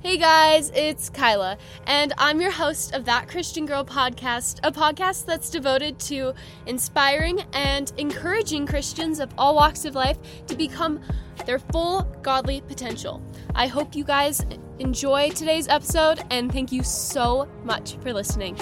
Hey guys, it's Kyla, and I'm your host of That Christian Girl podcast, a podcast that's devoted to inspiring and encouraging Christians of all walks of life to become their full godly potential. I hope you guys enjoy today's episode, and thank you so much for listening.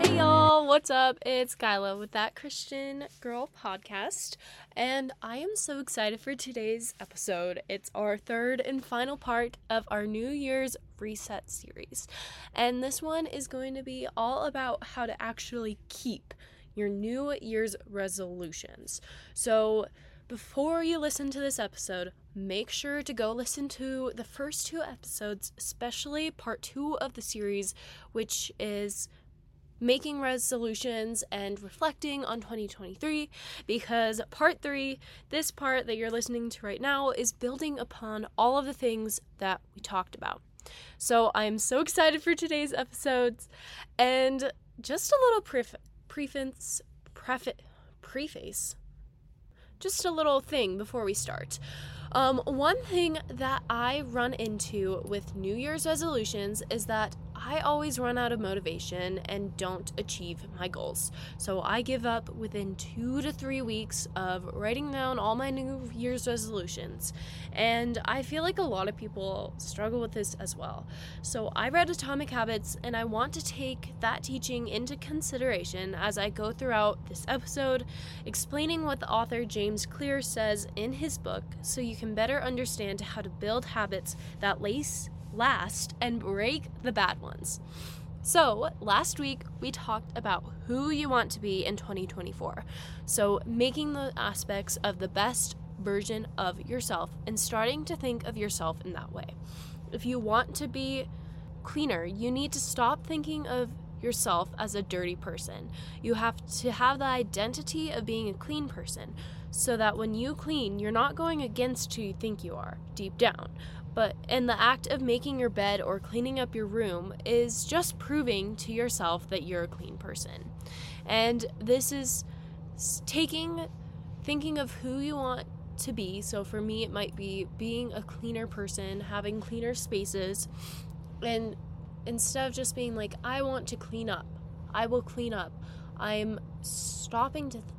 Hey y'all, what's up? It's Kyla with That Christian Girl podcast, and I am so excited for today's episode. It's our third and final part of our New Year's Reset series, and this one is going to be all about how to actually keep your New Year's resolutions. So, before you listen to this episode, make sure to go listen to the first two episodes, especially part two of the series, which is making resolutions and reflecting on 2023 because part three, this part that you're listening to right now, is building upon all of the things that we talked about. So I'm so excited for today's episodes and just a little pref- preface, preface, preface, just a little thing before we start. Um, one thing that I run into with New Year's resolutions is that I always run out of motivation and don't achieve my goals. So I give up within two to three weeks of writing down all my New Year's resolutions. And I feel like a lot of people struggle with this as well. So I read Atomic Habits and I want to take that teaching into consideration as I go throughout this episode, explaining what the author James Clear says in his book so you can better understand how to build habits that lace last and break the bad ones. So, last week we talked about who you want to be in 2024. So, making the aspects of the best version of yourself and starting to think of yourself in that way. If you want to be cleaner, you need to stop thinking of yourself as a dirty person. You have to have the identity of being a clean person so that when you clean, you're not going against who you think you are deep down, but in the act of making your bed or cleaning up your room is just proving to yourself that you're a clean person. And this is taking, thinking of who you want to be. So for me, it might be being a cleaner person, having cleaner spaces, and instead of just being like, I want to clean up, I will clean up. I'm stopping to. Th-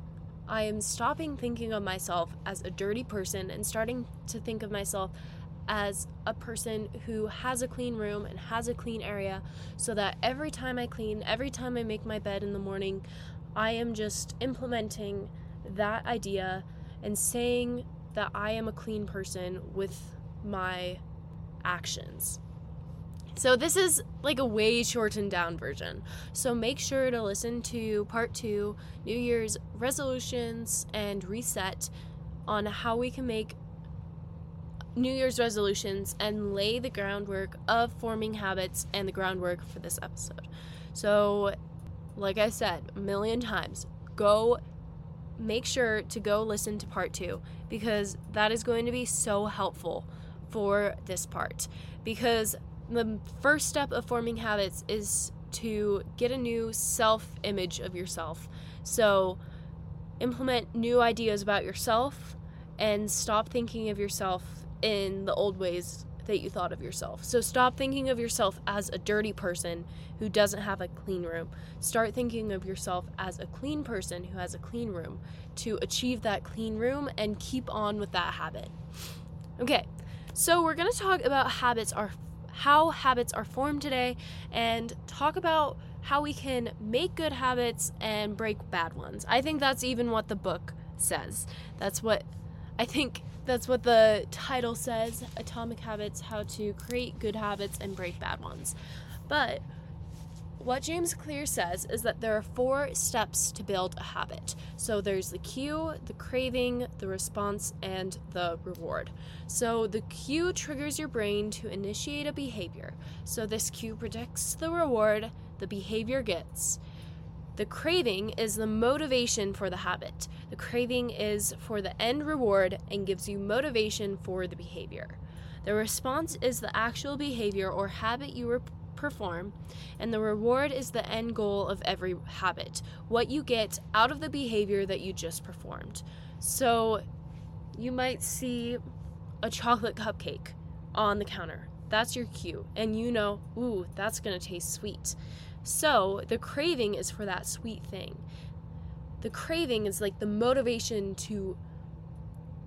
I am stopping thinking of myself as a dirty person and starting to think of myself as a person who has a clean room and has a clean area so that every time I clean, every time I make my bed in the morning, I am just implementing that idea and saying that I am a clean person with my actions. So, this is like a way shortened down version. So, make sure to listen to part two New Year's resolutions and reset on how we can make New Year's resolutions and lay the groundwork of forming habits and the groundwork for this episode. So, like I said a million times, go make sure to go listen to part two because that is going to be so helpful for this part. Because the first step of forming habits is to get a new self image of yourself. So, implement new ideas about yourself and stop thinking of yourself in the old ways that you thought of yourself. So stop thinking of yourself as a dirty person who doesn't have a clean room. Start thinking of yourself as a clean person who has a clean room to achieve that clean room and keep on with that habit. Okay. So we're going to talk about habits are how habits are formed today and talk about how we can make good habits and break bad ones. I think that's even what the book says. That's what I think that's what the title says Atomic Habits How to Create Good Habits and Break Bad Ones. But what James Clear says is that there are four steps to build a habit. So there's the cue, the craving, the response, and the reward. So the cue triggers your brain to initiate a behavior. So this cue predicts the reward the behavior gets. The craving is the motivation for the habit. The craving is for the end reward and gives you motivation for the behavior. The response is the actual behavior or habit you re- perform, and the reward is the end goal of every habit, what you get out of the behavior that you just performed. So you might see a chocolate cupcake on the counter. That's your cue. And you know, ooh, that's to taste sweet. So the craving is for that sweet thing. The craving is like the motivation to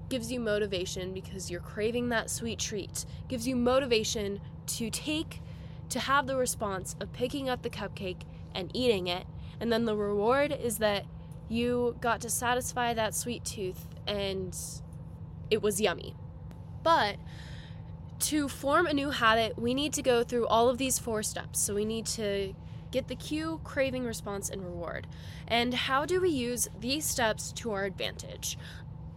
gives you motivation because you're craving that sweet treat. Gives you motivation to take to have the response of picking up the cupcake and eating it. And then the reward is that you got to satisfy that sweet tooth and it was yummy. But to form a new habit, we need to go through all of these four steps. So we need to get the cue, craving, response, and reward. And how do we use these steps to our advantage?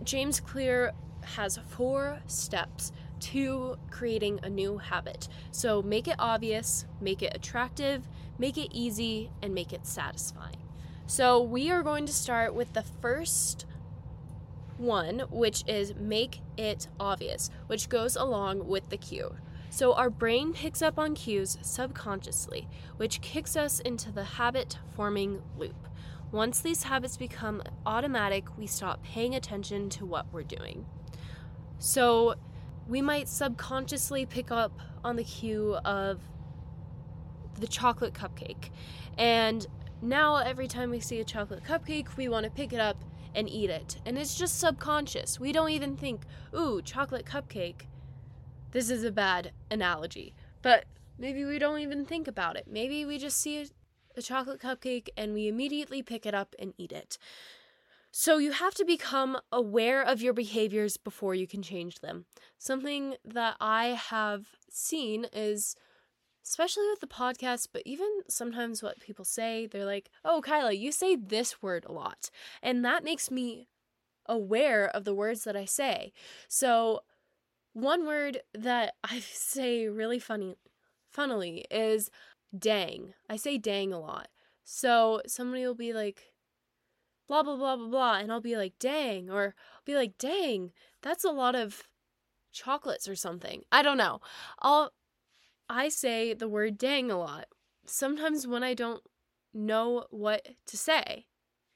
James Clear has four steps to creating a new habit. So make it obvious, make it attractive, make it easy, and make it satisfying. So we are going to start with the first one, which is make it obvious, which goes along with the cue. So our brain picks up on cues subconsciously, which kicks us into the habit forming loop. Once these habits become automatic, we stop paying attention to what we're doing. So we might subconsciously pick up on the cue of the chocolate cupcake. And now every time we see a chocolate cupcake, we want to pick it up and eat it. And it's just subconscious. We don't even think, ooh, chocolate cupcake. This is a bad analogy. But maybe we don't even think about it. Maybe we just see a, chocolate cupcake and we immediately pick it up and eat it. So you have to become aware of your behaviors before you can change them. Something that I have seen is especially with the podcast, but even sometimes what people say, they're like, oh, Kyla, you say this word a lot. And that makes me aware of the words that I say. So, one word that I say really funny, funnily is dang. I say dang a lot. So, somebody will be like, blah, blah, blah, blah, blah. And I'll be like, dang. Or I'll be like, dang, that's a lot of chocolates or something. I don't know. I'll I say the word dang a lot. Sometimes when I don't know what to say.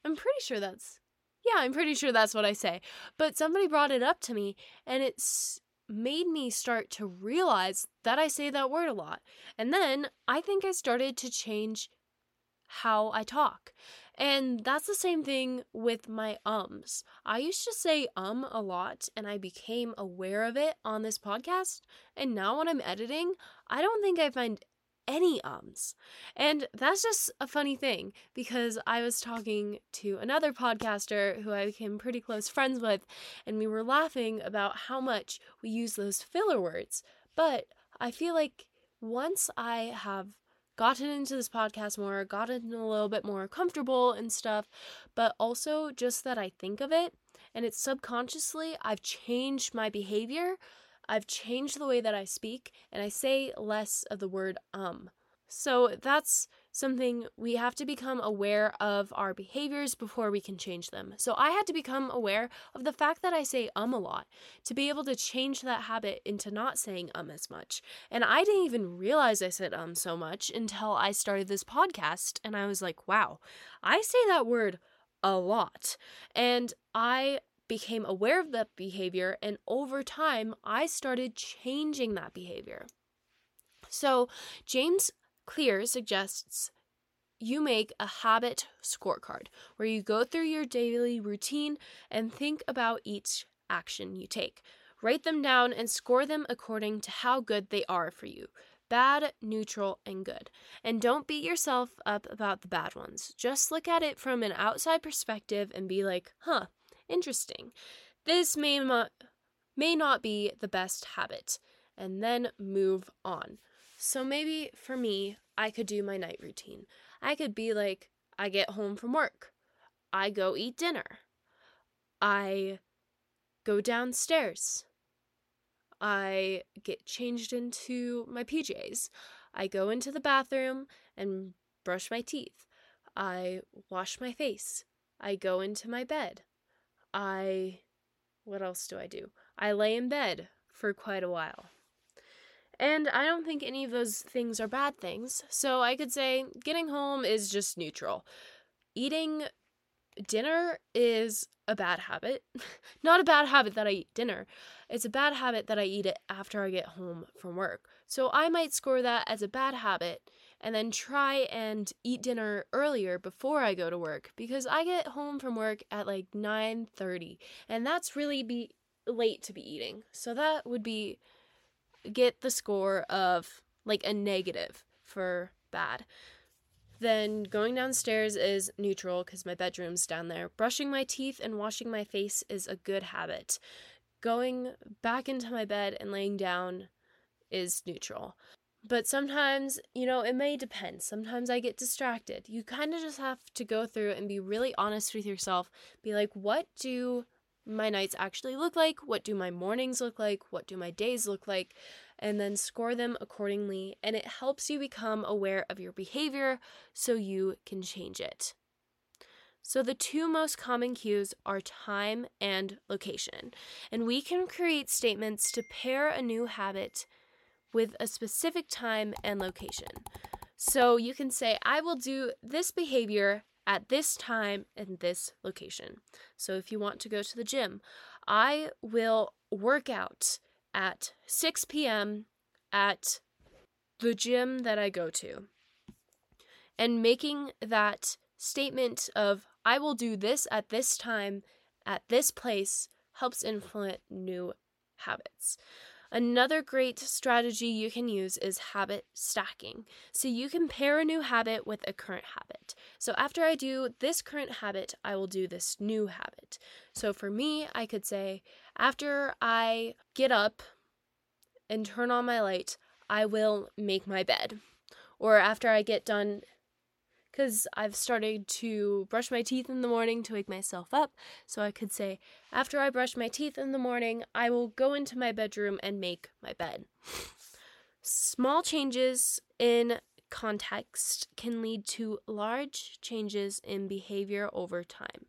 I'm pretty sure that's Yeah, I'm pretty sure that's what I say. But somebody brought it up to me and it's made me start to realize that I say that word a lot. And then I think I started to change how I talk. And that's the same thing with my ums. I used to say um a lot and I became aware of it on this podcast. And now when I'm editing, I don't think I find any ums. And that's just a funny thing because I was talking to another podcaster who I became pretty close friends with, and we were laughing about how much we use those filler words. But I feel like once I have gotten into this podcast more, gotten a little bit more comfortable and stuff, but also just that I think of it and it's subconsciously I've changed my behavior. I've changed the way that I speak and I say less of the word um. So that's something we have to become aware of our behaviors before we can change them. So I had to become aware of the fact that I say um a lot to be able to change that habit into not saying um as much. And I didn't even realize I said um so much until I started this podcast and I was like, wow, I say that word a lot. And I became aware of that behavior and over time I started changing that behavior. So, James Clear suggests you make a habit scorecard where you go through your daily routine and think about each action you take. Write them down and score them according to how good they are for you bad, neutral, and good. And don't beat yourself up about the bad ones. Just look at it from an outside perspective and be like, huh, interesting. This may not, may not be the best habit. And then move on. So maybe for me, I could do my night routine. I could be like, I get home from work, I go eat dinner, I go downstairs, I get changed into my PJs, I go into the bathroom and brush my teeth, I wash my face, I go into my bed, I. What else do I do? I lay in bed for quite a while. And I don't think any of those things are bad things. So I could say getting home is just neutral. Eating dinner is a bad habit. Not a bad habit that I eat dinner. It's a bad habit that I eat it after I get home from work. So I might score that as a bad habit and then try and eat dinner earlier before I go to work because I get home from work at like 9:30 and that's really be late to be eating. So that would be get the score of like a negative for bad. Then going downstairs is neutral because my bedroom's down there. Brushing my teeth and washing my face is a good habit. Going back into my bed and laying down is neutral. But sometimes, you know, it may depend. Sometimes I get distracted. You kind of just have to go through and be really honest with yourself. Be like, what do my nights actually look like? What do my mornings look like? What do my days look like? And then score them accordingly. And it helps you become aware of your behavior so you can change it. So, the two most common cues are time and location. And we can create statements to pair a new habit with a specific time and location. So, you can say, I will do this behavior at this time and this location. So if you want to go to the gym, I will work out at 6 p.m. at the gym that I go to. And making that statement of, I will do this at this time, at this place, helps influence new habits. Another great strategy you can use is habit stacking. So you can pair a new habit with a current habit. So after I do this current habit, I will do this new habit. So for me, I could say after I get up and turn on my light, I will make my bed. Or after I get done because I've started to brush my teeth in the morning to wake myself up. So I could say, after I brush my teeth in the morning, I will go into my bedroom and make my bed. Small changes in context can lead to large changes in behavior over time.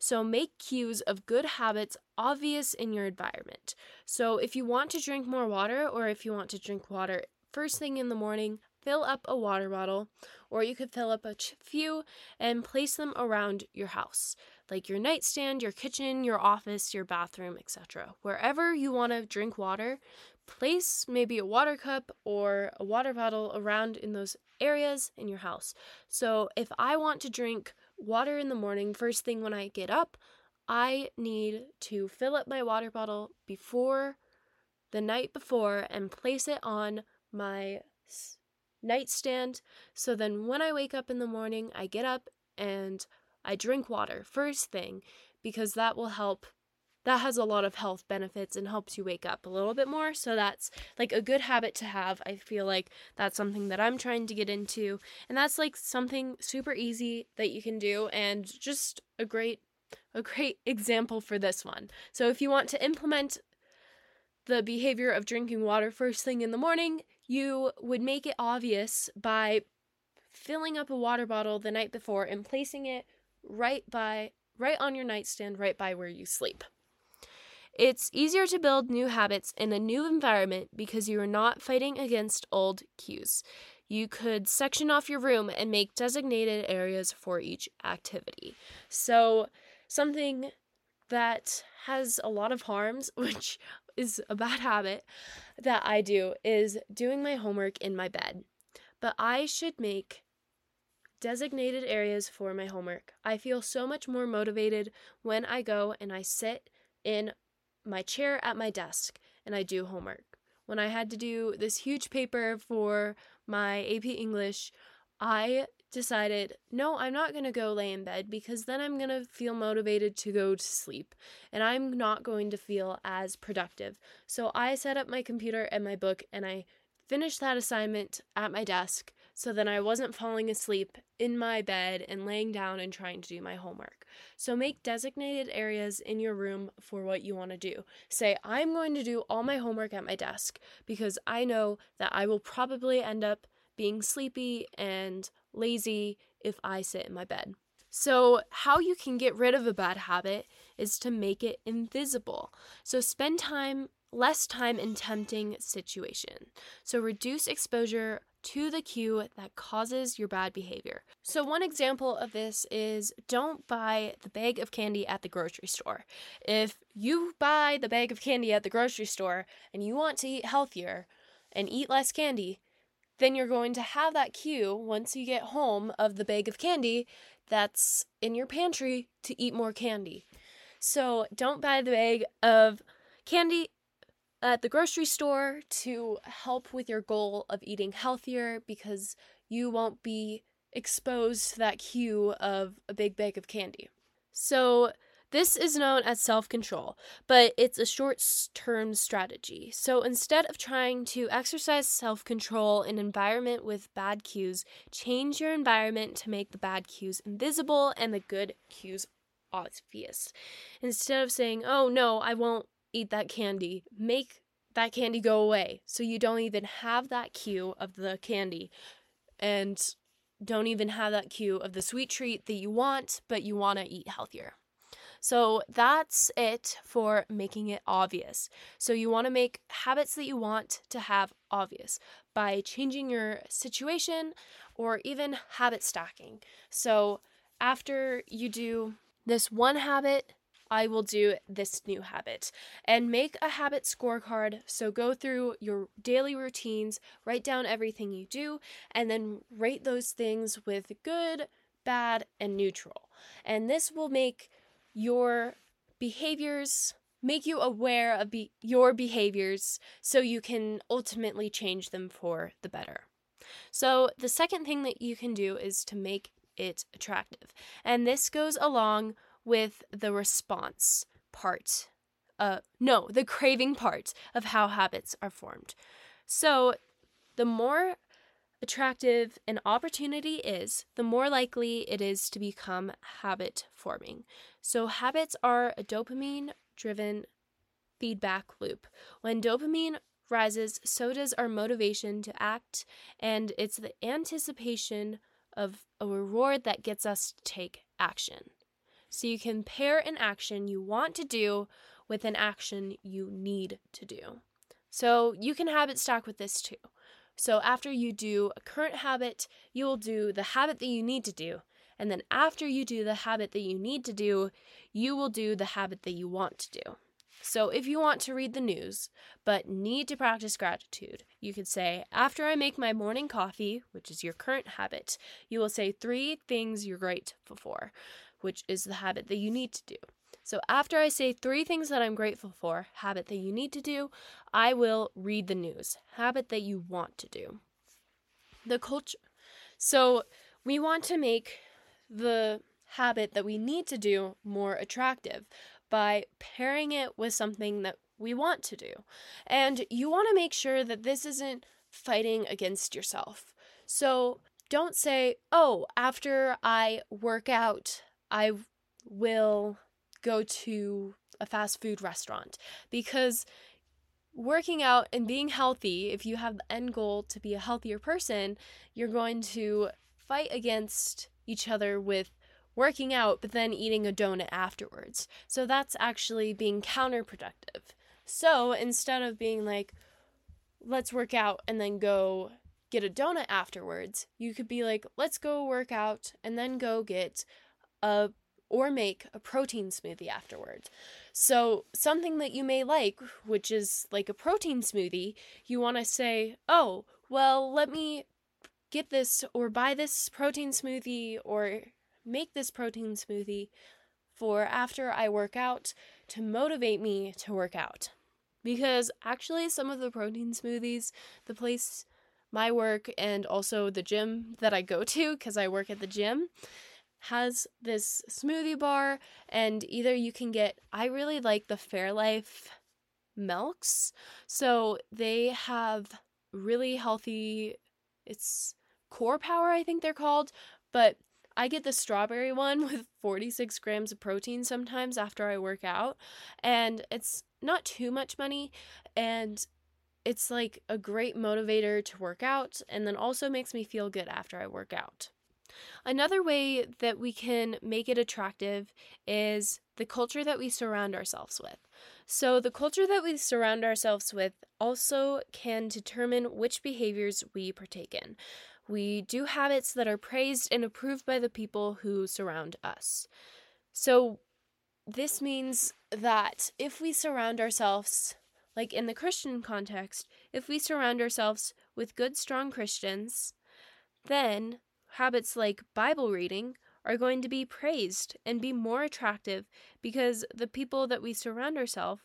So make cues of good habits obvious in your environment. So if you want to drink more water or if you want to drink water first thing in the morning, fill up a water bottle, or you could fill up a few and place them around your house, like your nightstand, your kitchen, your office, your bathroom, etc. Wherever you want to drink water, place maybe a water cup or a water bottle around in those areas in your house. So if I want to drink water in the morning, first thing when I get up, I need to fill up my water bottle before the night before and place it on my nightstand. So then when I wake up in the morning, I get up and I drink water first thing because that will help. That has a lot of health benefits and helps you wake up a little bit more. So that's like a good habit to have. I feel like that's something that I'm trying to get into. And that's like something super easy that you can do and just a great a great example for this one. So if you want to implement the behavior of drinking water first thing in the morning, you would make it obvious by filling up a water bottle the night before and placing it right by right on your nightstand right by where you sleep. It's easier to build new habits in a new environment because you are not fighting against old cues. You could section off your room and make designated areas for each activity. So, something that has a lot of harms, which is a bad habit that I do is doing my homework in my bed. But I should make designated areas for my homework. I feel so much more motivated when I go and I sit in my chair at my desk and I do homework. When I had to do this huge paper for my AP English, I decided, no, I'm not going to go lay in bed because then I'm going to feel motivated to go to sleep and I'm not going to feel as productive. So I set up my computer and my book and I finished that assignment at my desk so then I wasn't falling asleep in my bed and laying down and trying to do my homework. So make designated areas in your room for what you want to do. Say, I'm going to do all my homework at my desk because I know that I will probably end up being sleepy and lazy if I sit in my bed. So, how you can get rid of a bad habit is to make it invisible. So, spend time less time in tempting situation. So reduce exposure to the cue that causes your bad behavior. So, one example of this is don't buy the bag of candy at the grocery store. If you buy the bag of candy at the grocery store and you want to eat healthier and eat less candy, then you're going to have that cue once you get home of the bag of candy that's in your pantry to eat more candy. So, don't buy the bag of candy at the grocery store to help with your goal of eating healthier because you won't be exposed to that cue of a big bag of candy. So, this is known as self control, but it's a short term strategy. So instead of trying to exercise self control in an environment with bad cues, change your environment to make the bad cues invisible and the good cues obvious. Instead of saying, oh no, I won't eat that candy. Make that candy go away so you don't even have that cue of the candy and don't even have that cue of the sweet treat that you want, but you want to eat healthier. So that's it for making it obvious. So you want to make habits that you want to have obvious by changing your situation or even habit stacking. So after you do this one habit, I will do this new habit and make a habit scorecard. So go through your daily routines, write down everything you do, and then rate those things with good, bad, and neutral. And this will make your behaviors make you aware of be- your behaviors so you can ultimately change them for the better. So, the second thing that you can do is to make it attractive. And this goes along with the response part. Uh, no, the craving part of how habits are formed. So, the more attractive an opportunity is, the more likely it is to become habit forming. So, habits are a dopamine driven feedback loop. When dopamine rises, so does our motivation to act, and it's the anticipation of a reward that gets us to take action. So you can pair an action you want to do with an action you need to do. So you can habit stack with this too. So after you do a current habit, you will do the habit that you need to do. And then after you do the habit that you need to do, you will do the habit that you want to do. So if you want to read the news but need to practice gratitude, you could say, After I make my morning coffee, which is your current habit, you will say three things you're grateful for which is the habit that you need to do. So after I say three things that I'm grateful for, habit that you need to do, I will read the news, habit that you want to do. The culture. So we want to make the habit that we need to do more attractive by pairing it with something that we want to do. And you want to make sure that this isn't fighting against yourself. So don't say, oh, after I work out, I will go to a fast food restaurant because working out and being healthy, if you have the end goal to be a healthier person, you're going to fight against each other with working out but then eating a donut afterwards. So that's actually being counterproductive. So instead of being like, let's work out and then go get a donut afterwards, you could be like, let's go work out and then go get a or make a protein smoothie afterwards. So, something that you may like, which is like a protein smoothie, you want to say, "Oh, well, let me get this or buy this protein smoothie or make this protein smoothie for after I work out to motivate me to work out." Because actually, some of the protein smoothies, the place my work and also the gym that I go to because I work at the gym, has this smoothie bar, and either you can get, I really like the Fairlife milks. So they have really healthy, it's core power, I think they're called, but I get the strawberry one with 46 grams of protein sometimes after I work out, and it's not too much money, and it's like a great motivator to work out, and then also makes me feel good after I work out. Another way that we can make it attractive is the culture that we surround ourselves with. So, the culture that we surround ourselves with also can determine which behaviors we partake in. We do habits that are praised and approved by the people who surround us. So, this means that if we surround ourselves, like in the Christian context, if we surround ourselves with good, strong Christians, then habits like Bible reading are going to be praised and be more attractive because the people that we surround ourselves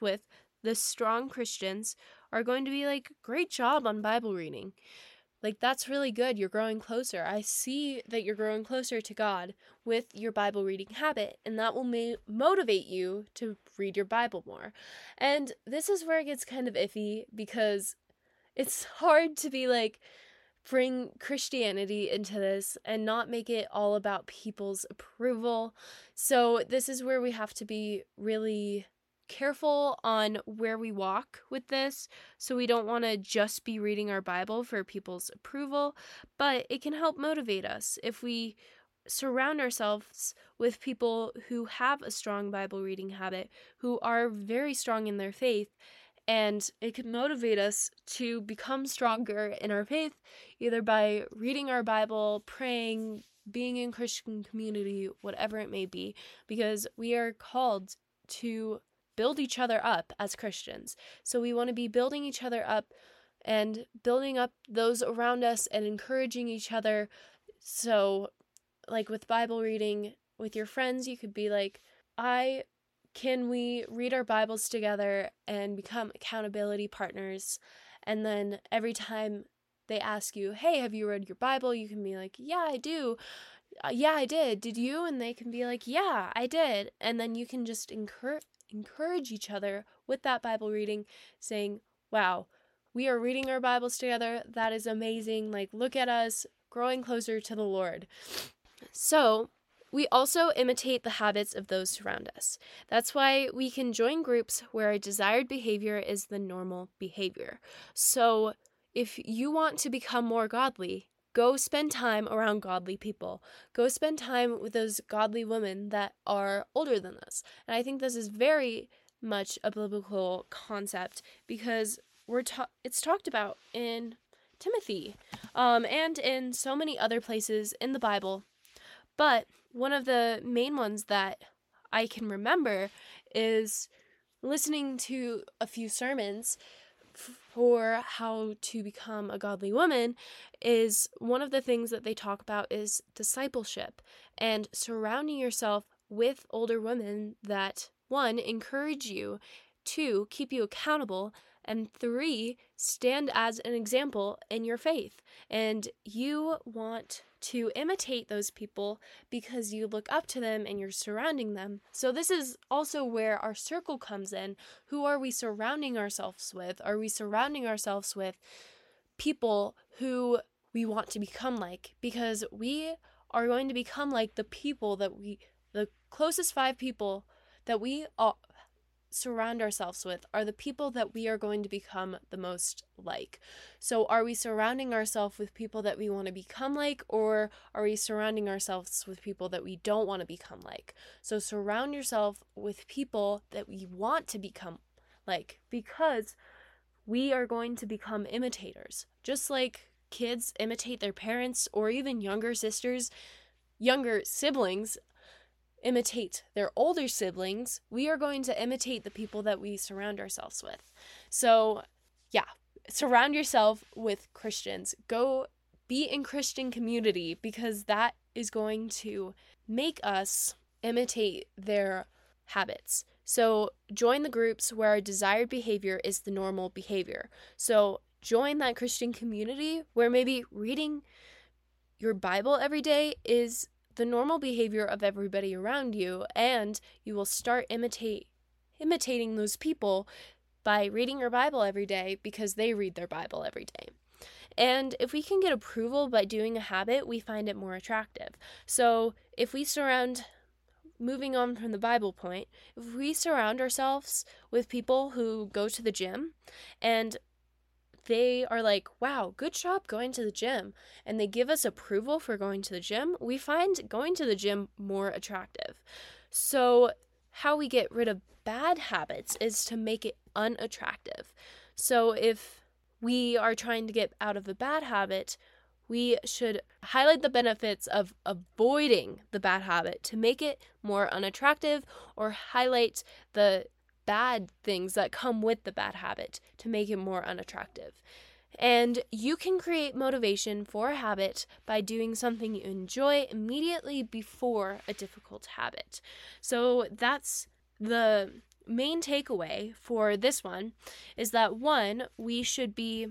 with, the strong Christians, are going to be like, great job on Bible reading. Like, that's really good. You're growing closer. I see that you're growing closer to God with your Bible reading habit, and that will ma- motivate you to read your Bible more. And this is where it gets kind of iffy because it's hard to be like, bring Christianity into this and not make it all about people's approval. So, this is where we have to be really careful on where we walk with this. So, we don't want to just be reading our Bible for people's approval, but it can help motivate us if we surround ourselves with people who have a strong Bible reading habit, who are very strong in their faith and it can motivate us to become stronger in our faith, either by reading our Bible, praying, being in Christian community, whatever it may be, because we are called to build each other up as Christians. So we want to be building each other up and building up those around us and encouraging each other. So, like with Bible reading with your friends, you could be like, I can we read our Bibles together and become accountability partners? And then every time they ask you, hey, have you read your Bible? You can be like, yeah, I do. Uh, yeah, I did. Did you? And they can be like, yeah, I did. And then you can just encourage encourage each other with that Bible reading, saying, wow, we are reading our Bibles together. That is amazing. Like, look at us growing closer to the Lord. So, we also imitate the habits of those around us. That's why we can join groups where a desired behavior is the normal behavior. So, if you want to become more godly, go spend time around godly people. Go spend time with those godly women that are older than us. And I think this is very much a biblical concept because we're ta- it's talked about in Timothy um, and in so many other places in the Bible. But one of the main ones that I can remember is listening to a few sermons for how to become a godly woman is one of the things that they talk about is discipleship and surrounding yourself with older women that one encourage you two keep you accountable and three stand as an example in your faith and you want to imitate those people because you look up to them and you're surrounding them. So, this is also where our circle comes in. Who are we surrounding ourselves with? Are we surrounding ourselves with people who we want to become like? Because we are going to become like the people that we, the closest five people that we all, surround ourselves with are the people that we are going to become the most like. So, are we surrounding ourselves with people that we want to become like, or are we surrounding ourselves with people that we don't want to become like? So, surround yourself with people that we want to become like because we are going to become imitators. Just like kids imitate their parents or even younger sisters, younger siblings imitate their older siblings, we are going to imitate the people that we surround ourselves with. So, yeah, surround yourself with Christians. Go be in Christian community because that is going to make us imitate their habits. So, join the groups where our desired behavior is the normal behavior. So, join that Christian community where maybe reading your Bible every day is the normal behavior of everybody around you and you will start imitate imitating those people by reading your Bible every day because they read their Bible every day. And if we can get approval by doing a habit, we find it more attractive. So, if we surround moving on from the Bible point, if we surround ourselves with people who go to the gym and they are like, wow, good job going to the gym, and they give us approval for going to the gym, we find going to the gym more attractive. So, how we get rid of bad habits is to make it unattractive. So, if we are trying to get out of a bad habit, we should highlight the benefits of avoiding the bad habit to make it more unattractive or highlight the bad things that come with the bad habit to make it more unattractive. And you can create motivation for a habit by doing something you enjoy immediately before a difficult habit. So that's the main takeaway for this one is that one, we should be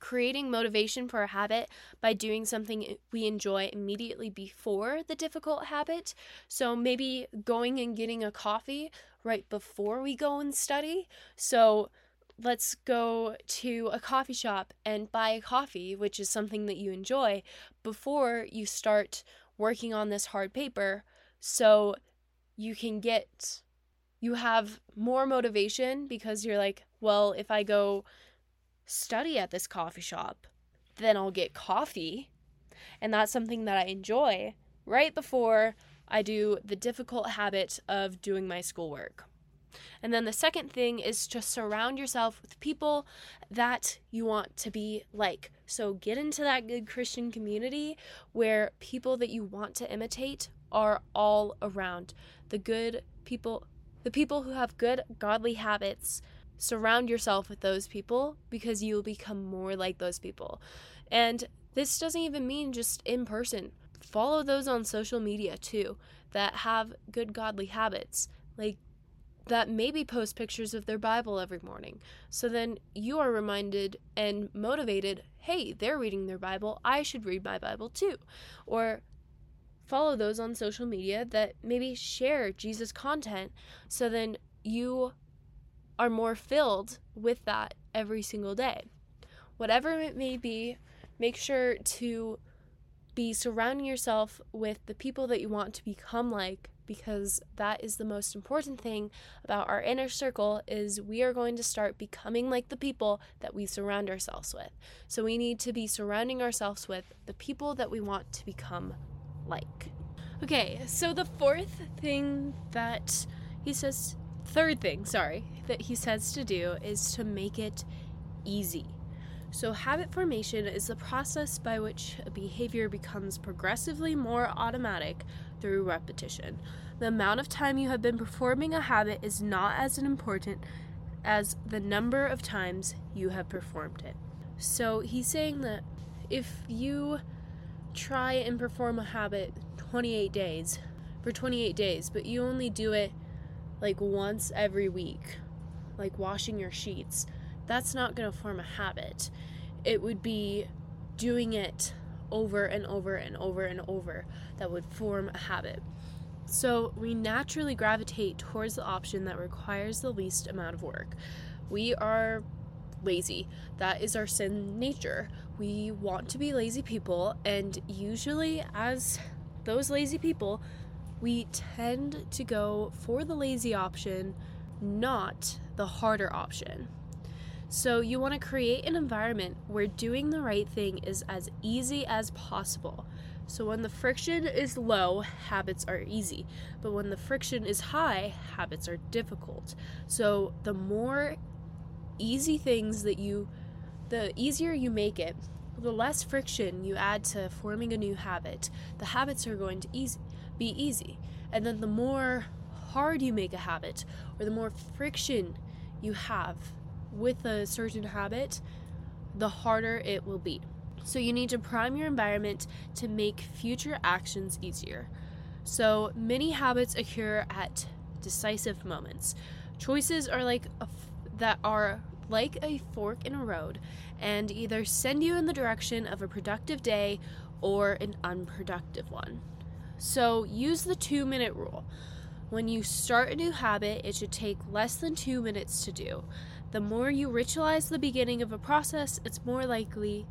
creating motivation for a habit by doing something we enjoy immediately before the difficult habit. So maybe going and getting a coffee right before we go and study. So let's go to a coffee shop and buy a coffee, which is something that you enjoy, before you start working on this hard paper. So you can get, you have more motivation because you're like, well, if I go study at this coffee shop, then I'll get coffee. And that's something that I enjoy right before I do the difficult habit of doing my schoolwork. And then the second thing is to surround yourself with people that you want to be like. So get into that good Christian community where people that you want to imitate are all around. The good people, the people who have good godly habits surround yourself with those people because you will become more like those people. And this doesn't even mean just in person. Follow those on social media too that have good godly habits, like that maybe post pictures of their Bible every morning. So then you are reminded and motivated hey, they're reading their Bible, I should read my Bible too. Or follow those on social media that maybe share Jesus content so then you are more filled with that every single day. Whatever it may be, make sure to be surrounding yourself with the people that you want to become like because that is the most important thing about our inner circle is we are going to start becoming like the people that we surround ourselves with. So we need to be surrounding ourselves with the people that we want to become like. Okay, so the fourth thing that he says third thing, sorry, that he says to do is to make it easy. So, habit formation is the process by which a behavior becomes progressively more automatic through repetition. The amount of time you have been performing a habit is not as important as the number of times you have performed it. So, he's saying that if you try and perform a habit 28 days for 28 days, but you only do it like once every week, like washing your sheets, that's not going to form a habit. It would be doing it over and over and over and over that would form a habit. So we naturally gravitate towards the option that requires the least amount of work. We are lazy. That is our sin nature. We want to be lazy people, and usually, as those lazy people, we tend to go for the lazy option, not the harder option. So, you want to create an environment where doing the right thing is as easy as possible. So, when the friction is low, habits are easy. But when the friction is high, habits are difficult. So, the more easy things that you, the easier you make it, the less friction you add to forming a new habit, the habits are going to easy be easy. And then the more hard you make a habit, or the more friction you have with a certain habit, the harder it will be. So you need to prime your environment to make future actions easier. So many habits occur at decisive moments. Choices are like f- that are like a fork in a road and either send you in the direction of a productive day or an unproductive one. So use the two minute rule. When you start a new habit, it should take less than two minutes to do. The more you ritualize the beginning of a process, it's more likely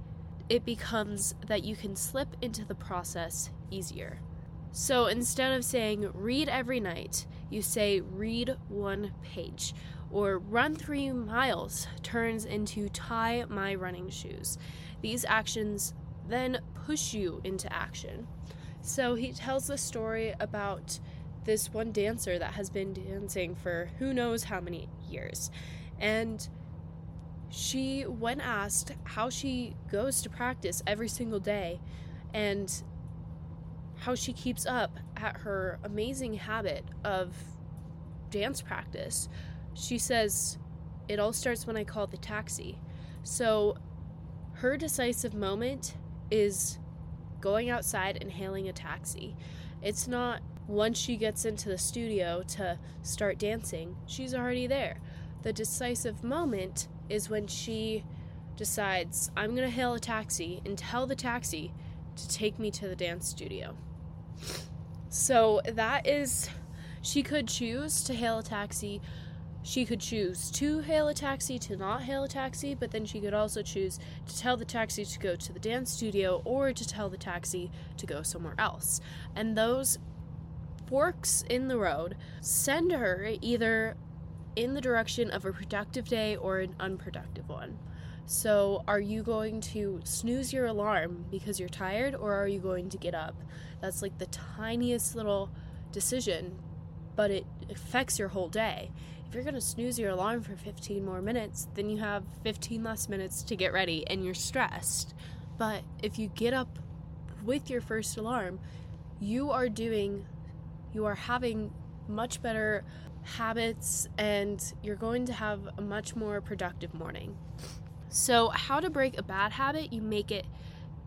it becomes that you can slip into the process easier. So instead of saying read every night, you say read one page. or run three miles turns into tie my running shoes. These actions then push you into action. So he tells the story about this one dancer that has been dancing for who knows how many years. And she, when asked how she goes to practice every single day and how she keeps up at her amazing habit of dance practice, she says, It all starts when I call the taxi. So her decisive moment is going outside and hailing a taxi. It's not once she gets into the studio to start dancing, she's already there. The decisive moment is when she decides, I'm going to hail a taxi and tell the taxi to take me to the dance studio. So that is, she could choose to hail a taxi. She could choose to hail a taxi, to not hail a taxi, but then she could also choose to tell the taxi to go to the dance studio or to tell the taxi to go somewhere else. And those forks in the road send her either in the direction of a productive day or an unproductive one. So, are you going to snooze your alarm because you're tired, or are you going to get up? That's like the tiniest little decision, but it affects your whole day. If you're going to snooze your alarm for 15 more minutes, then you have 15 less minutes to get ready and you're stressed. But if you get up with your first alarm, you are doing, you are having much better habits and you're going to have a much more productive morning. So, how to break a bad habit, you make it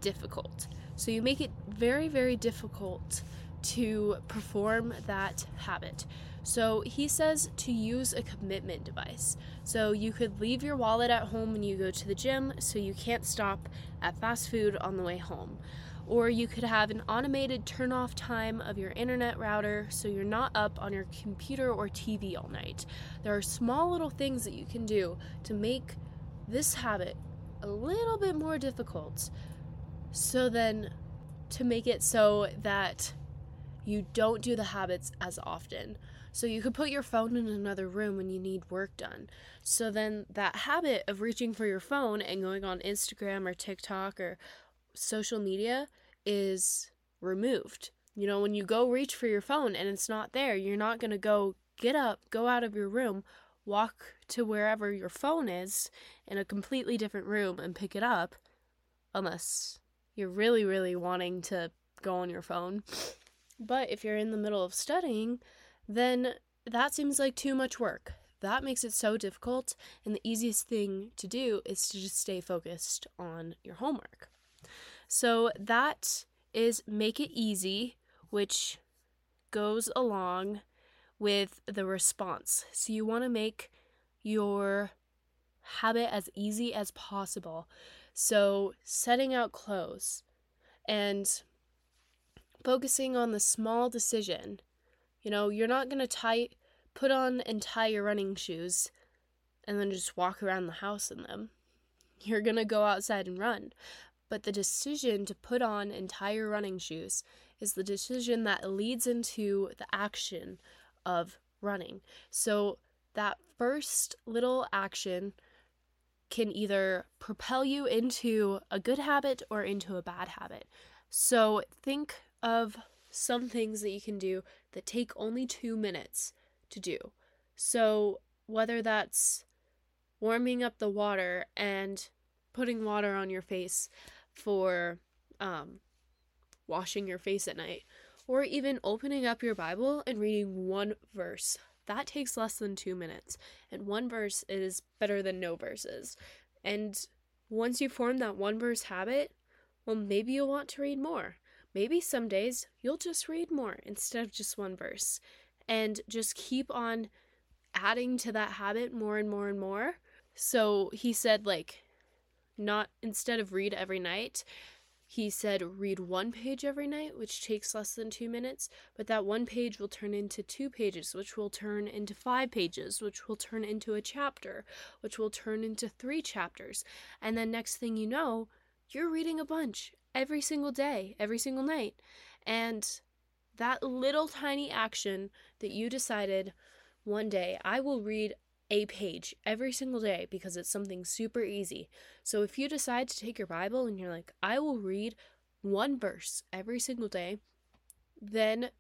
difficult. So, you make it very, very difficult to perform that habit. So, he says to use a commitment device. So, you could leave your wallet at home when you go to the gym so you can't stop at fast food on the way home. Or you could have an automated turn off time of your internet router so you're not up on your computer or TV all night. There are small little things that you can do to make this habit a little bit more difficult. So then, to make it so that you don't do the habits as often. So you could put your phone in another room when you need work done. So then that habit of reaching for your phone and going on Instagram or TikTok or social media is removed. You know, when you go reach for your phone and it's not there, you're not going to go get up, go out of your room, walk to wherever your phone is in a completely different room and pick it up unless you're really, really wanting to go on your phone. But if you're in the middle of studying, then that seems like too much work. That makes it so difficult, and the easiest thing to do is to just stay focused on your homework. So that is make it easy, which goes along with the response. So you want to make your habit as easy as possible. So setting out clothes and focusing on the small decision. You know, you're not going to tie put on and tie your running shoes and then just walk around the house in them. You're going to go outside and run. But the decision to put on entire running shoes is the decision that leads into the action of running. So that first little action can either propel you into a good habit or into a bad habit. So think of some things that you can do that take only two minutes to do. So whether that's warming up the water and putting water on your face for um, washing your face at night, or even opening up your Bible and reading one verse. That takes less than two minutes, and one verse is better than no verses. And once you form that one verse habit, well, maybe you'll want to read more. Maybe some days you'll just read more instead of just one verse. And just keep on adding to that habit more and more and more. So he said, like, not instead of read every night, he said read one page every night, which takes less than two minutes, but that one page will turn into two pages, which will turn into five pages, which will turn into a chapter, which will turn into three chapters. And then next thing you know, you're reading a bunch every single day, every single night. And that little tiny action that you decided one day, I will read a page every single day because it's something super easy. So if you decide to take your Bible and you're like, I will read one verse every single day, then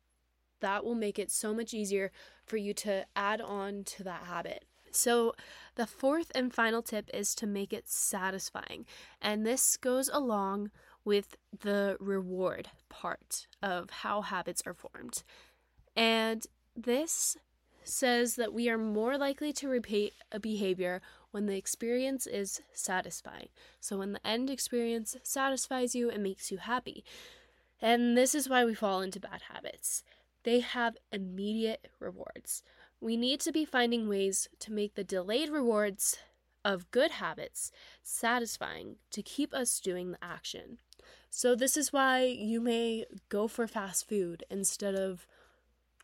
that will make it so much easier for you to add on to that habit. So, the fourth and final tip is to make it satisfying. And this goes along with the reward part of how habits are formed. And this says that we are more likely to repeat a behavior when the experience is satisfying. So, when the end experience satisfies you, and makes you happy. And this is why we fall into bad habits. They have immediate rewards. We need to be finding ways to make the delayed rewards of good habits satisfying to keep us doing the action. So, this is why you may go for fast food instead of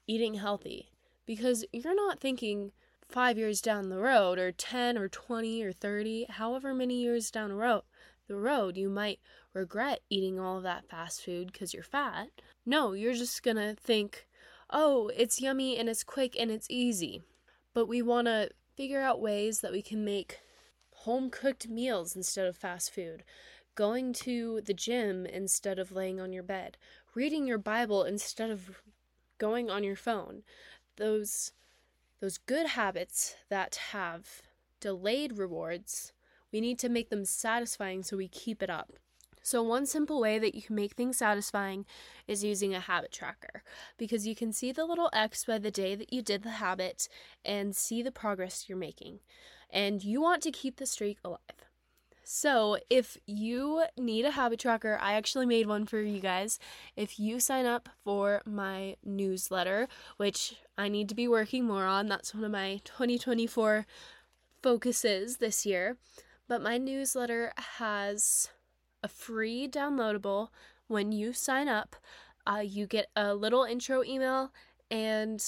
eating healthy because you're not thinking five years down the road or 10 or 20 or 30, however many years down the road, the road you might regret eating all of that fast food because you're fat. No, you're just gonna think, oh, it's yummy and it's quick and it's easy. But we wanna figure out ways that we can make home cooked meals instead of fast food, going to the gym instead of laying on your bed, reading your Bible instead of going on your phone. Those those good habits that have delayed rewards, we need to make them satisfying so we keep it up. So, one simple way that you can make things satisfying is using a habit tracker because you can see the little X by the day that you did the habit and see the progress you're making. And you want to keep the streak alive. So, if you need a habit tracker, I actually made one for you guys. If you sign up for my newsletter, which I need to be working more on, that's one of my 2024 focuses this year. But my newsletter has a free downloadable. When you sign up, uh, you get a little intro email and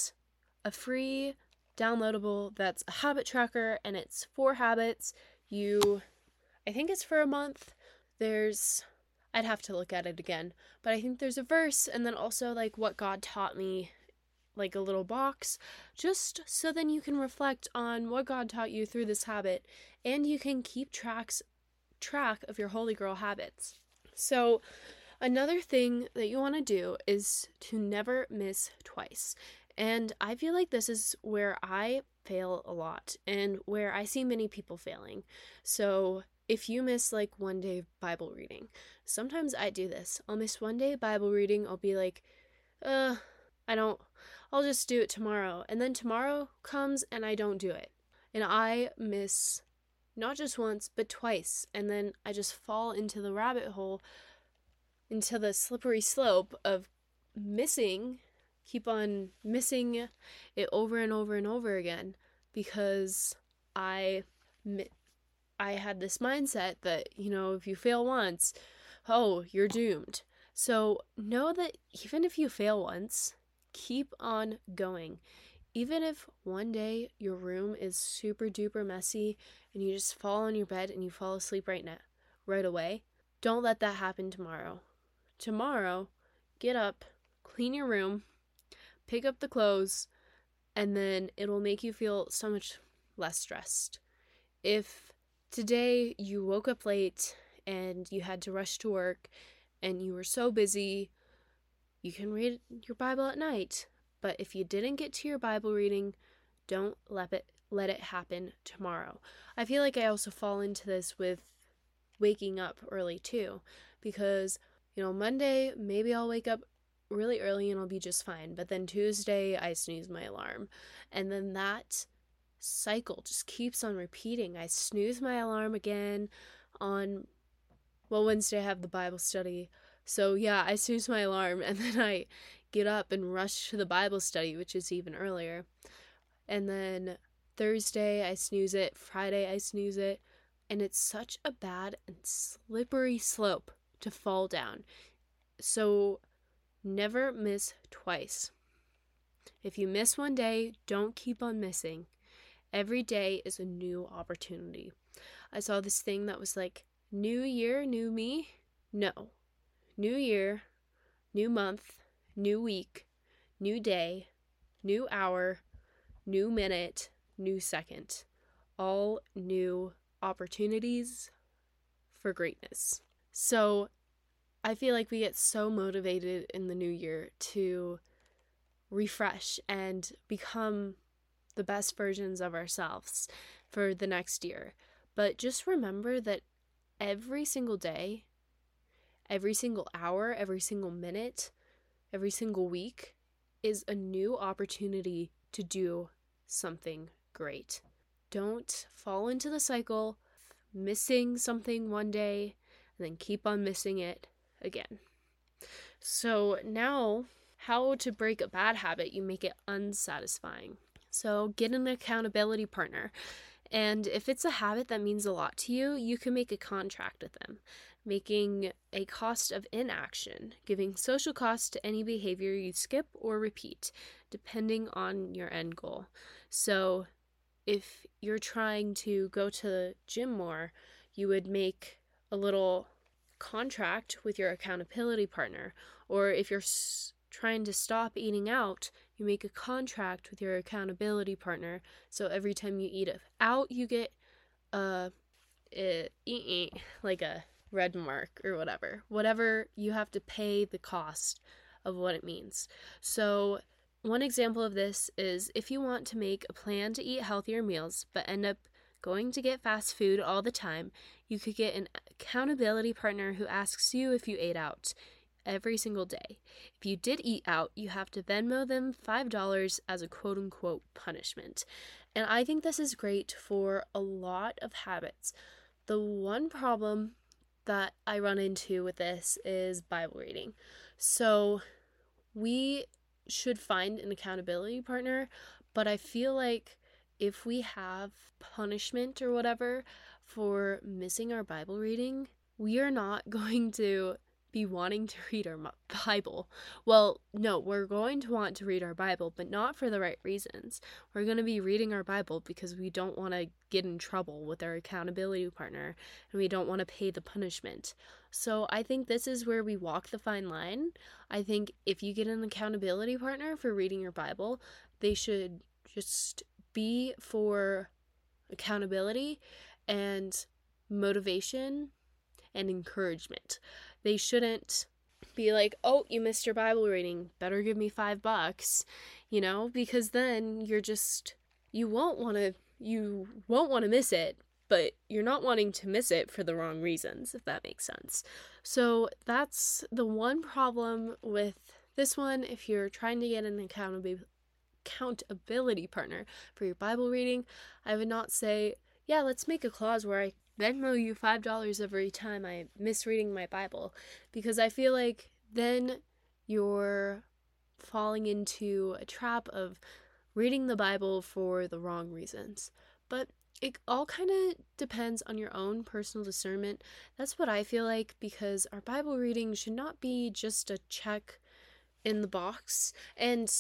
a free downloadable that's a habit tracker and it's four habits. You, I think it's for a month. There's, I'd have to look at it again, but I think there's a verse and then also like what God taught me like a little box, just so then you can reflect on what God taught you through this habit and you can keep tracks track of your holy girl habits. So, another thing that you want to do is to never miss twice. And I feel like this is where I fail a lot and where I see many people failing. So, if you miss like one day Bible reading, sometimes I do this. I'll miss one day Bible reading, I'll be like, uh, I don't, I'll just do it tomorrow. And then tomorrow comes and I don't do it. And I miss not just once, but twice. And then I just fall into the rabbit hole, into the slippery slope of missing, keep on missing it over and over and over again because I I had this mindset that, you know, if you fail once, oh, you're doomed. So know that even if you fail once, keep on going. Even if one day your room is super duper messy and you just fall on your bed and you fall asleep right now, right away, don't let that happen tomorrow. Tomorrow, get up, clean your room, pick up the clothes, and then it'll make you feel so much less stressed. If today you woke up late and you had to rush to work and you were so busy, you can read your Bible at night but if you didn't get to your Bible reading, don't let it let it happen tomorrow. I feel like I also fall into this with waking up early too because you know, Monday maybe I'll wake up really early and I'll be just fine, but then Tuesday I snooze my alarm. And then that cycle just keeps on repeating. I snooze my alarm again on well, Wednesday I have the Bible study. So yeah, I snooze my alarm and then I get up and rush to the Bible study, which is even earlier. And then Thursday, I snooze it. Friday, I snooze it. And it's such a bad and slippery slope to fall down. So never miss twice. If you miss one day, don't keep on missing. Every day is a new opportunity. I saw this thing that was like, New year, new me? No. New year, new month, new week, new day, new hour, new minute, new second, all new opportunities for greatness. So I feel like we get so motivated in the new year to refresh and become the best versions of ourselves for the next year. But just remember that every single day, every single hour, every single minute, every single week is a new opportunity to do something great. Don't fall into the cycle missing something one day and then keep on missing it again. So now, how to break a bad habit, you make it unsatisfying. So get an accountability partner. And if it's a habit that means a lot to you, you can make a contract with them, making a cost of inaction, giving social cost to any behavior you skip or repeat, depending on your end goal. So if you're trying to go to the gym more, you would make a little contract with your accountability partner. Or if you're s- trying to stop eating out, you make a contract with your accountability partner. So every time you eat out, you get a, a like a red mark or whatever. Whatever you have to pay the cost of what it means. So one example of this is if you want to make a plan to eat healthier meals but end up going to get fast food all the time, you could get an accountability partner who asks you if you ate out every single day. If you did eat out, you have to Venmo them $5 as a quote unquote punishment. And I think this is great for a lot of habits. The one problem that I run into with this is Bible reading. So we should find an accountability partner, but I feel like if we have punishment or whatever for missing our Bible reading, we are not going to be wanting to read our Bible. Well, no, we're going to want to read our Bible, but not for the right reasons. We're going to be reading our Bible because we don't want to get in trouble with our accountability partner and we don't want to pay the punishment. So I think this is where we walk the fine line. I think if you get an accountability partner for reading your Bible, they should just be for accountability and motivation and encouragement. They shouldn't be like, oh, you missed your Bible reading, better give me five bucks, you know, because then you're just, you won't want to, you won't want to miss it, but you're not wanting to miss it for the wrong reasons, if that makes sense. So that's the one problem with this one. If you're trying to get an accountability accountability partner for your Bible reading, I would not say, yeah, let's make a clause where I Venmo you $5 every time I miss reading my Bible because I feel like then you're falling into a trap of reading the Bible for the wrong reasons. But it all kind of depends on your own personal discernment. That's what I feel like because our Bible reading should not be just a check in the box. And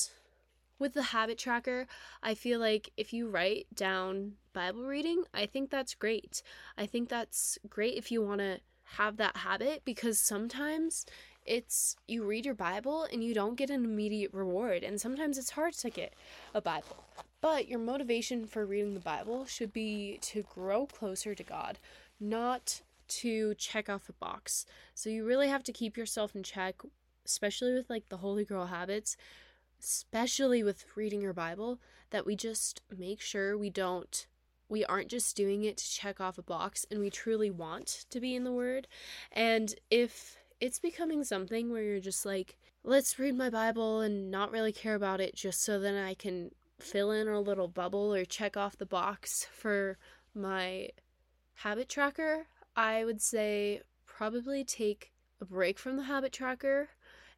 with the habit tracker, I feel like if you write down Bible reading, I think that's great. I think that's great if you want to have that habit because sometimes it's you read your Bible and you don't get an immediate reward, and sometimes it's hard to get a Bible. But your motivation for reading the Bible should be to grow closer to God, not to check off a box. So you really have to keep yourself in check, especially with like the Holy Girl habits especially with reading your Bible, that we just make sure we don't we aren't just doing it to check off a box and we truly want to be in the word. And if it's becoming something where you're just like, let's read my Bible and not really care about it just so then I can fill in a little bubble or check off the box for my habit tracker, I would say probably take a break from the habit tracker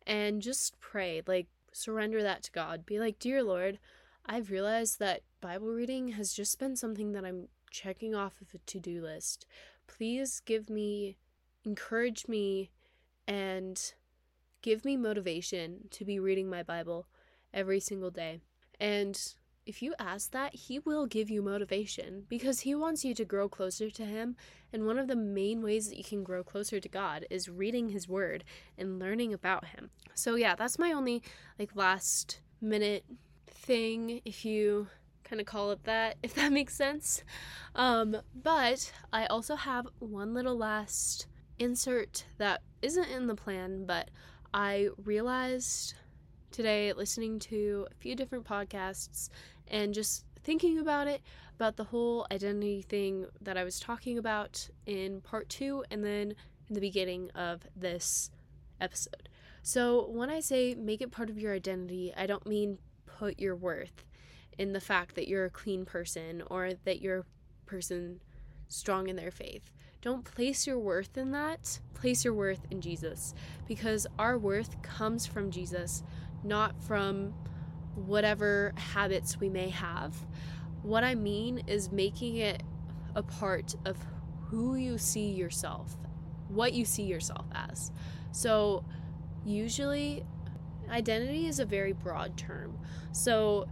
and just pray. Like, surrender that to God. Be like, Dear Lord, I've realized that Bible reading has just been something that I'm checking off of a to do list. Please give me, encourage me, and give me motivation to be reading my Bible every single day. And if you ask that, He will give you motivation because He wants you to grow closer to Him. And one of the main ways that you can grow closer to God is reading His Word and learning about Him. So, yeah, that's my only like last minute thing. If you kind of call it that, if that makes sense. Um, but I also have one little last insert that isn't in the plan, but I realized today listening to a few different podcasts and just thinking about it about the whole identity thing that I was talking about in part 2 and then in the beginning of this episode. So, when I say make it part of your identity, I don't mean put your worth in the fact that you're a clean person or that you're a person strong in their faith. Don't place your worth in that. Place your worth in Jesus because our worth comes from Jesus, not from whatever habits we may have. What I mean is making it a part of who you see yourself, what you see yourself as. So, usually, identity is a very broad term. So,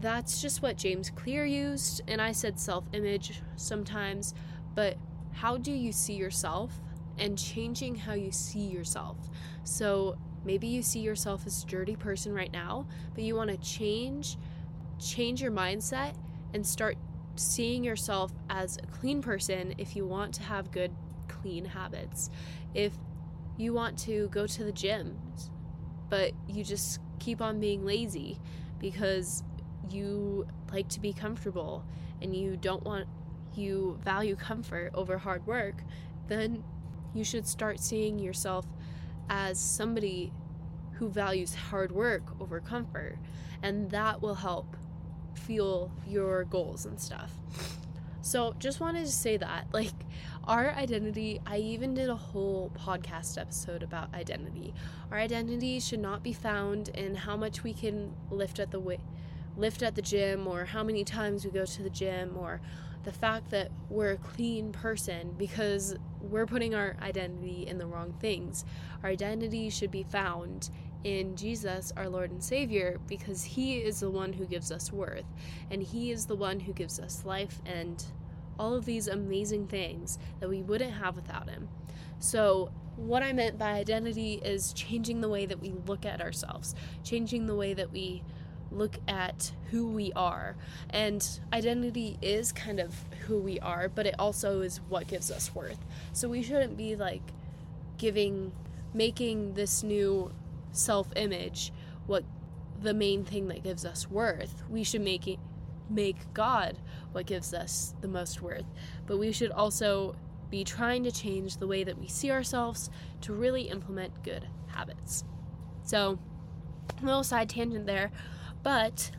that's just what James Clear used, and I said self image sometimes, but how do you see yourself and changing how you see yourself. So, maybe you see yourself as a dirty person right now, but you want to change change your mindset and start seeing yourself as a clean person if you want to have good, clean habits. If you want to go to the gym, but you just keep on being lazy because you like to be comfortable and you don't want, you value comfort over hard work, then you should start seeing yourself as somebody who values hard work over comfort. And that will help fuel your goals and stuff. So, just wanted to say that, like, our identity, I even did a whole podcast episode about identity. Our identity should not be found in how much we can lift at the way, lift at the gym, or how many times we go to the gym, or the fact that we're a clean person because we're putting our identity in the wrong things. Our identity should be found in Jesus, our Lord and Savior, because He is the one who gives us worth, and He is the one who gives us life and all of these amazing things that we wouldn't have without Him. So, what I meant by identity is changing the way that we look at ourselves, changing the way that we look at who we are. And identity is kind of who we are, but it also is what gives us worth. So we shouldn't be like giving, making this new self image what the main thing that gives us worth. We should make it make God what gives us the most worth. But we should also be trying to change the way that we see ourselves to really implement good habits. So, a little side tangent there, but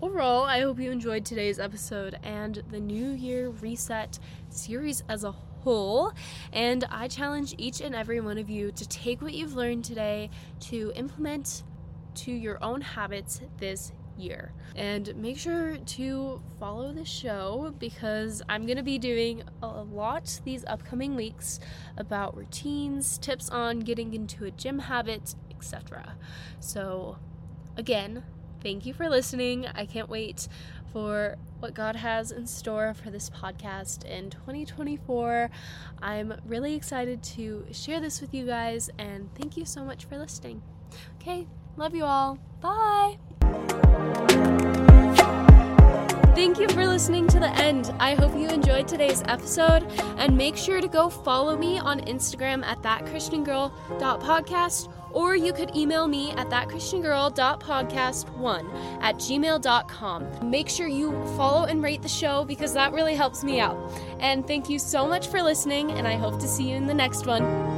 overall, I hope you enjoyed today's episode and the New Year Reset series as a whole. And I challenge each and every one of you to take what you've learned today to implement to your own habits this year. And make sure to follow the show because I'm going to be doing a lot these upcoming weeks about routines, tips on getting into a gym habit, etc. So, again, thank you for listening. I can't wait for what God has in store for this podcast in 2024. I'm really excited to share this with you guys, and thank you so much for listening. Okay, love you all. Bye. Thank you for listening to the end. I hope you enjoyed today's episode and make sure to go follow me on Instagram at thatchristiangirl.podcast or you could email me at thatchristiangirl.podcast1 at gmail.com. Make sure you follow and rate the show because that really helps me out. And thank you so much for listening, and I hope to see you in the next one.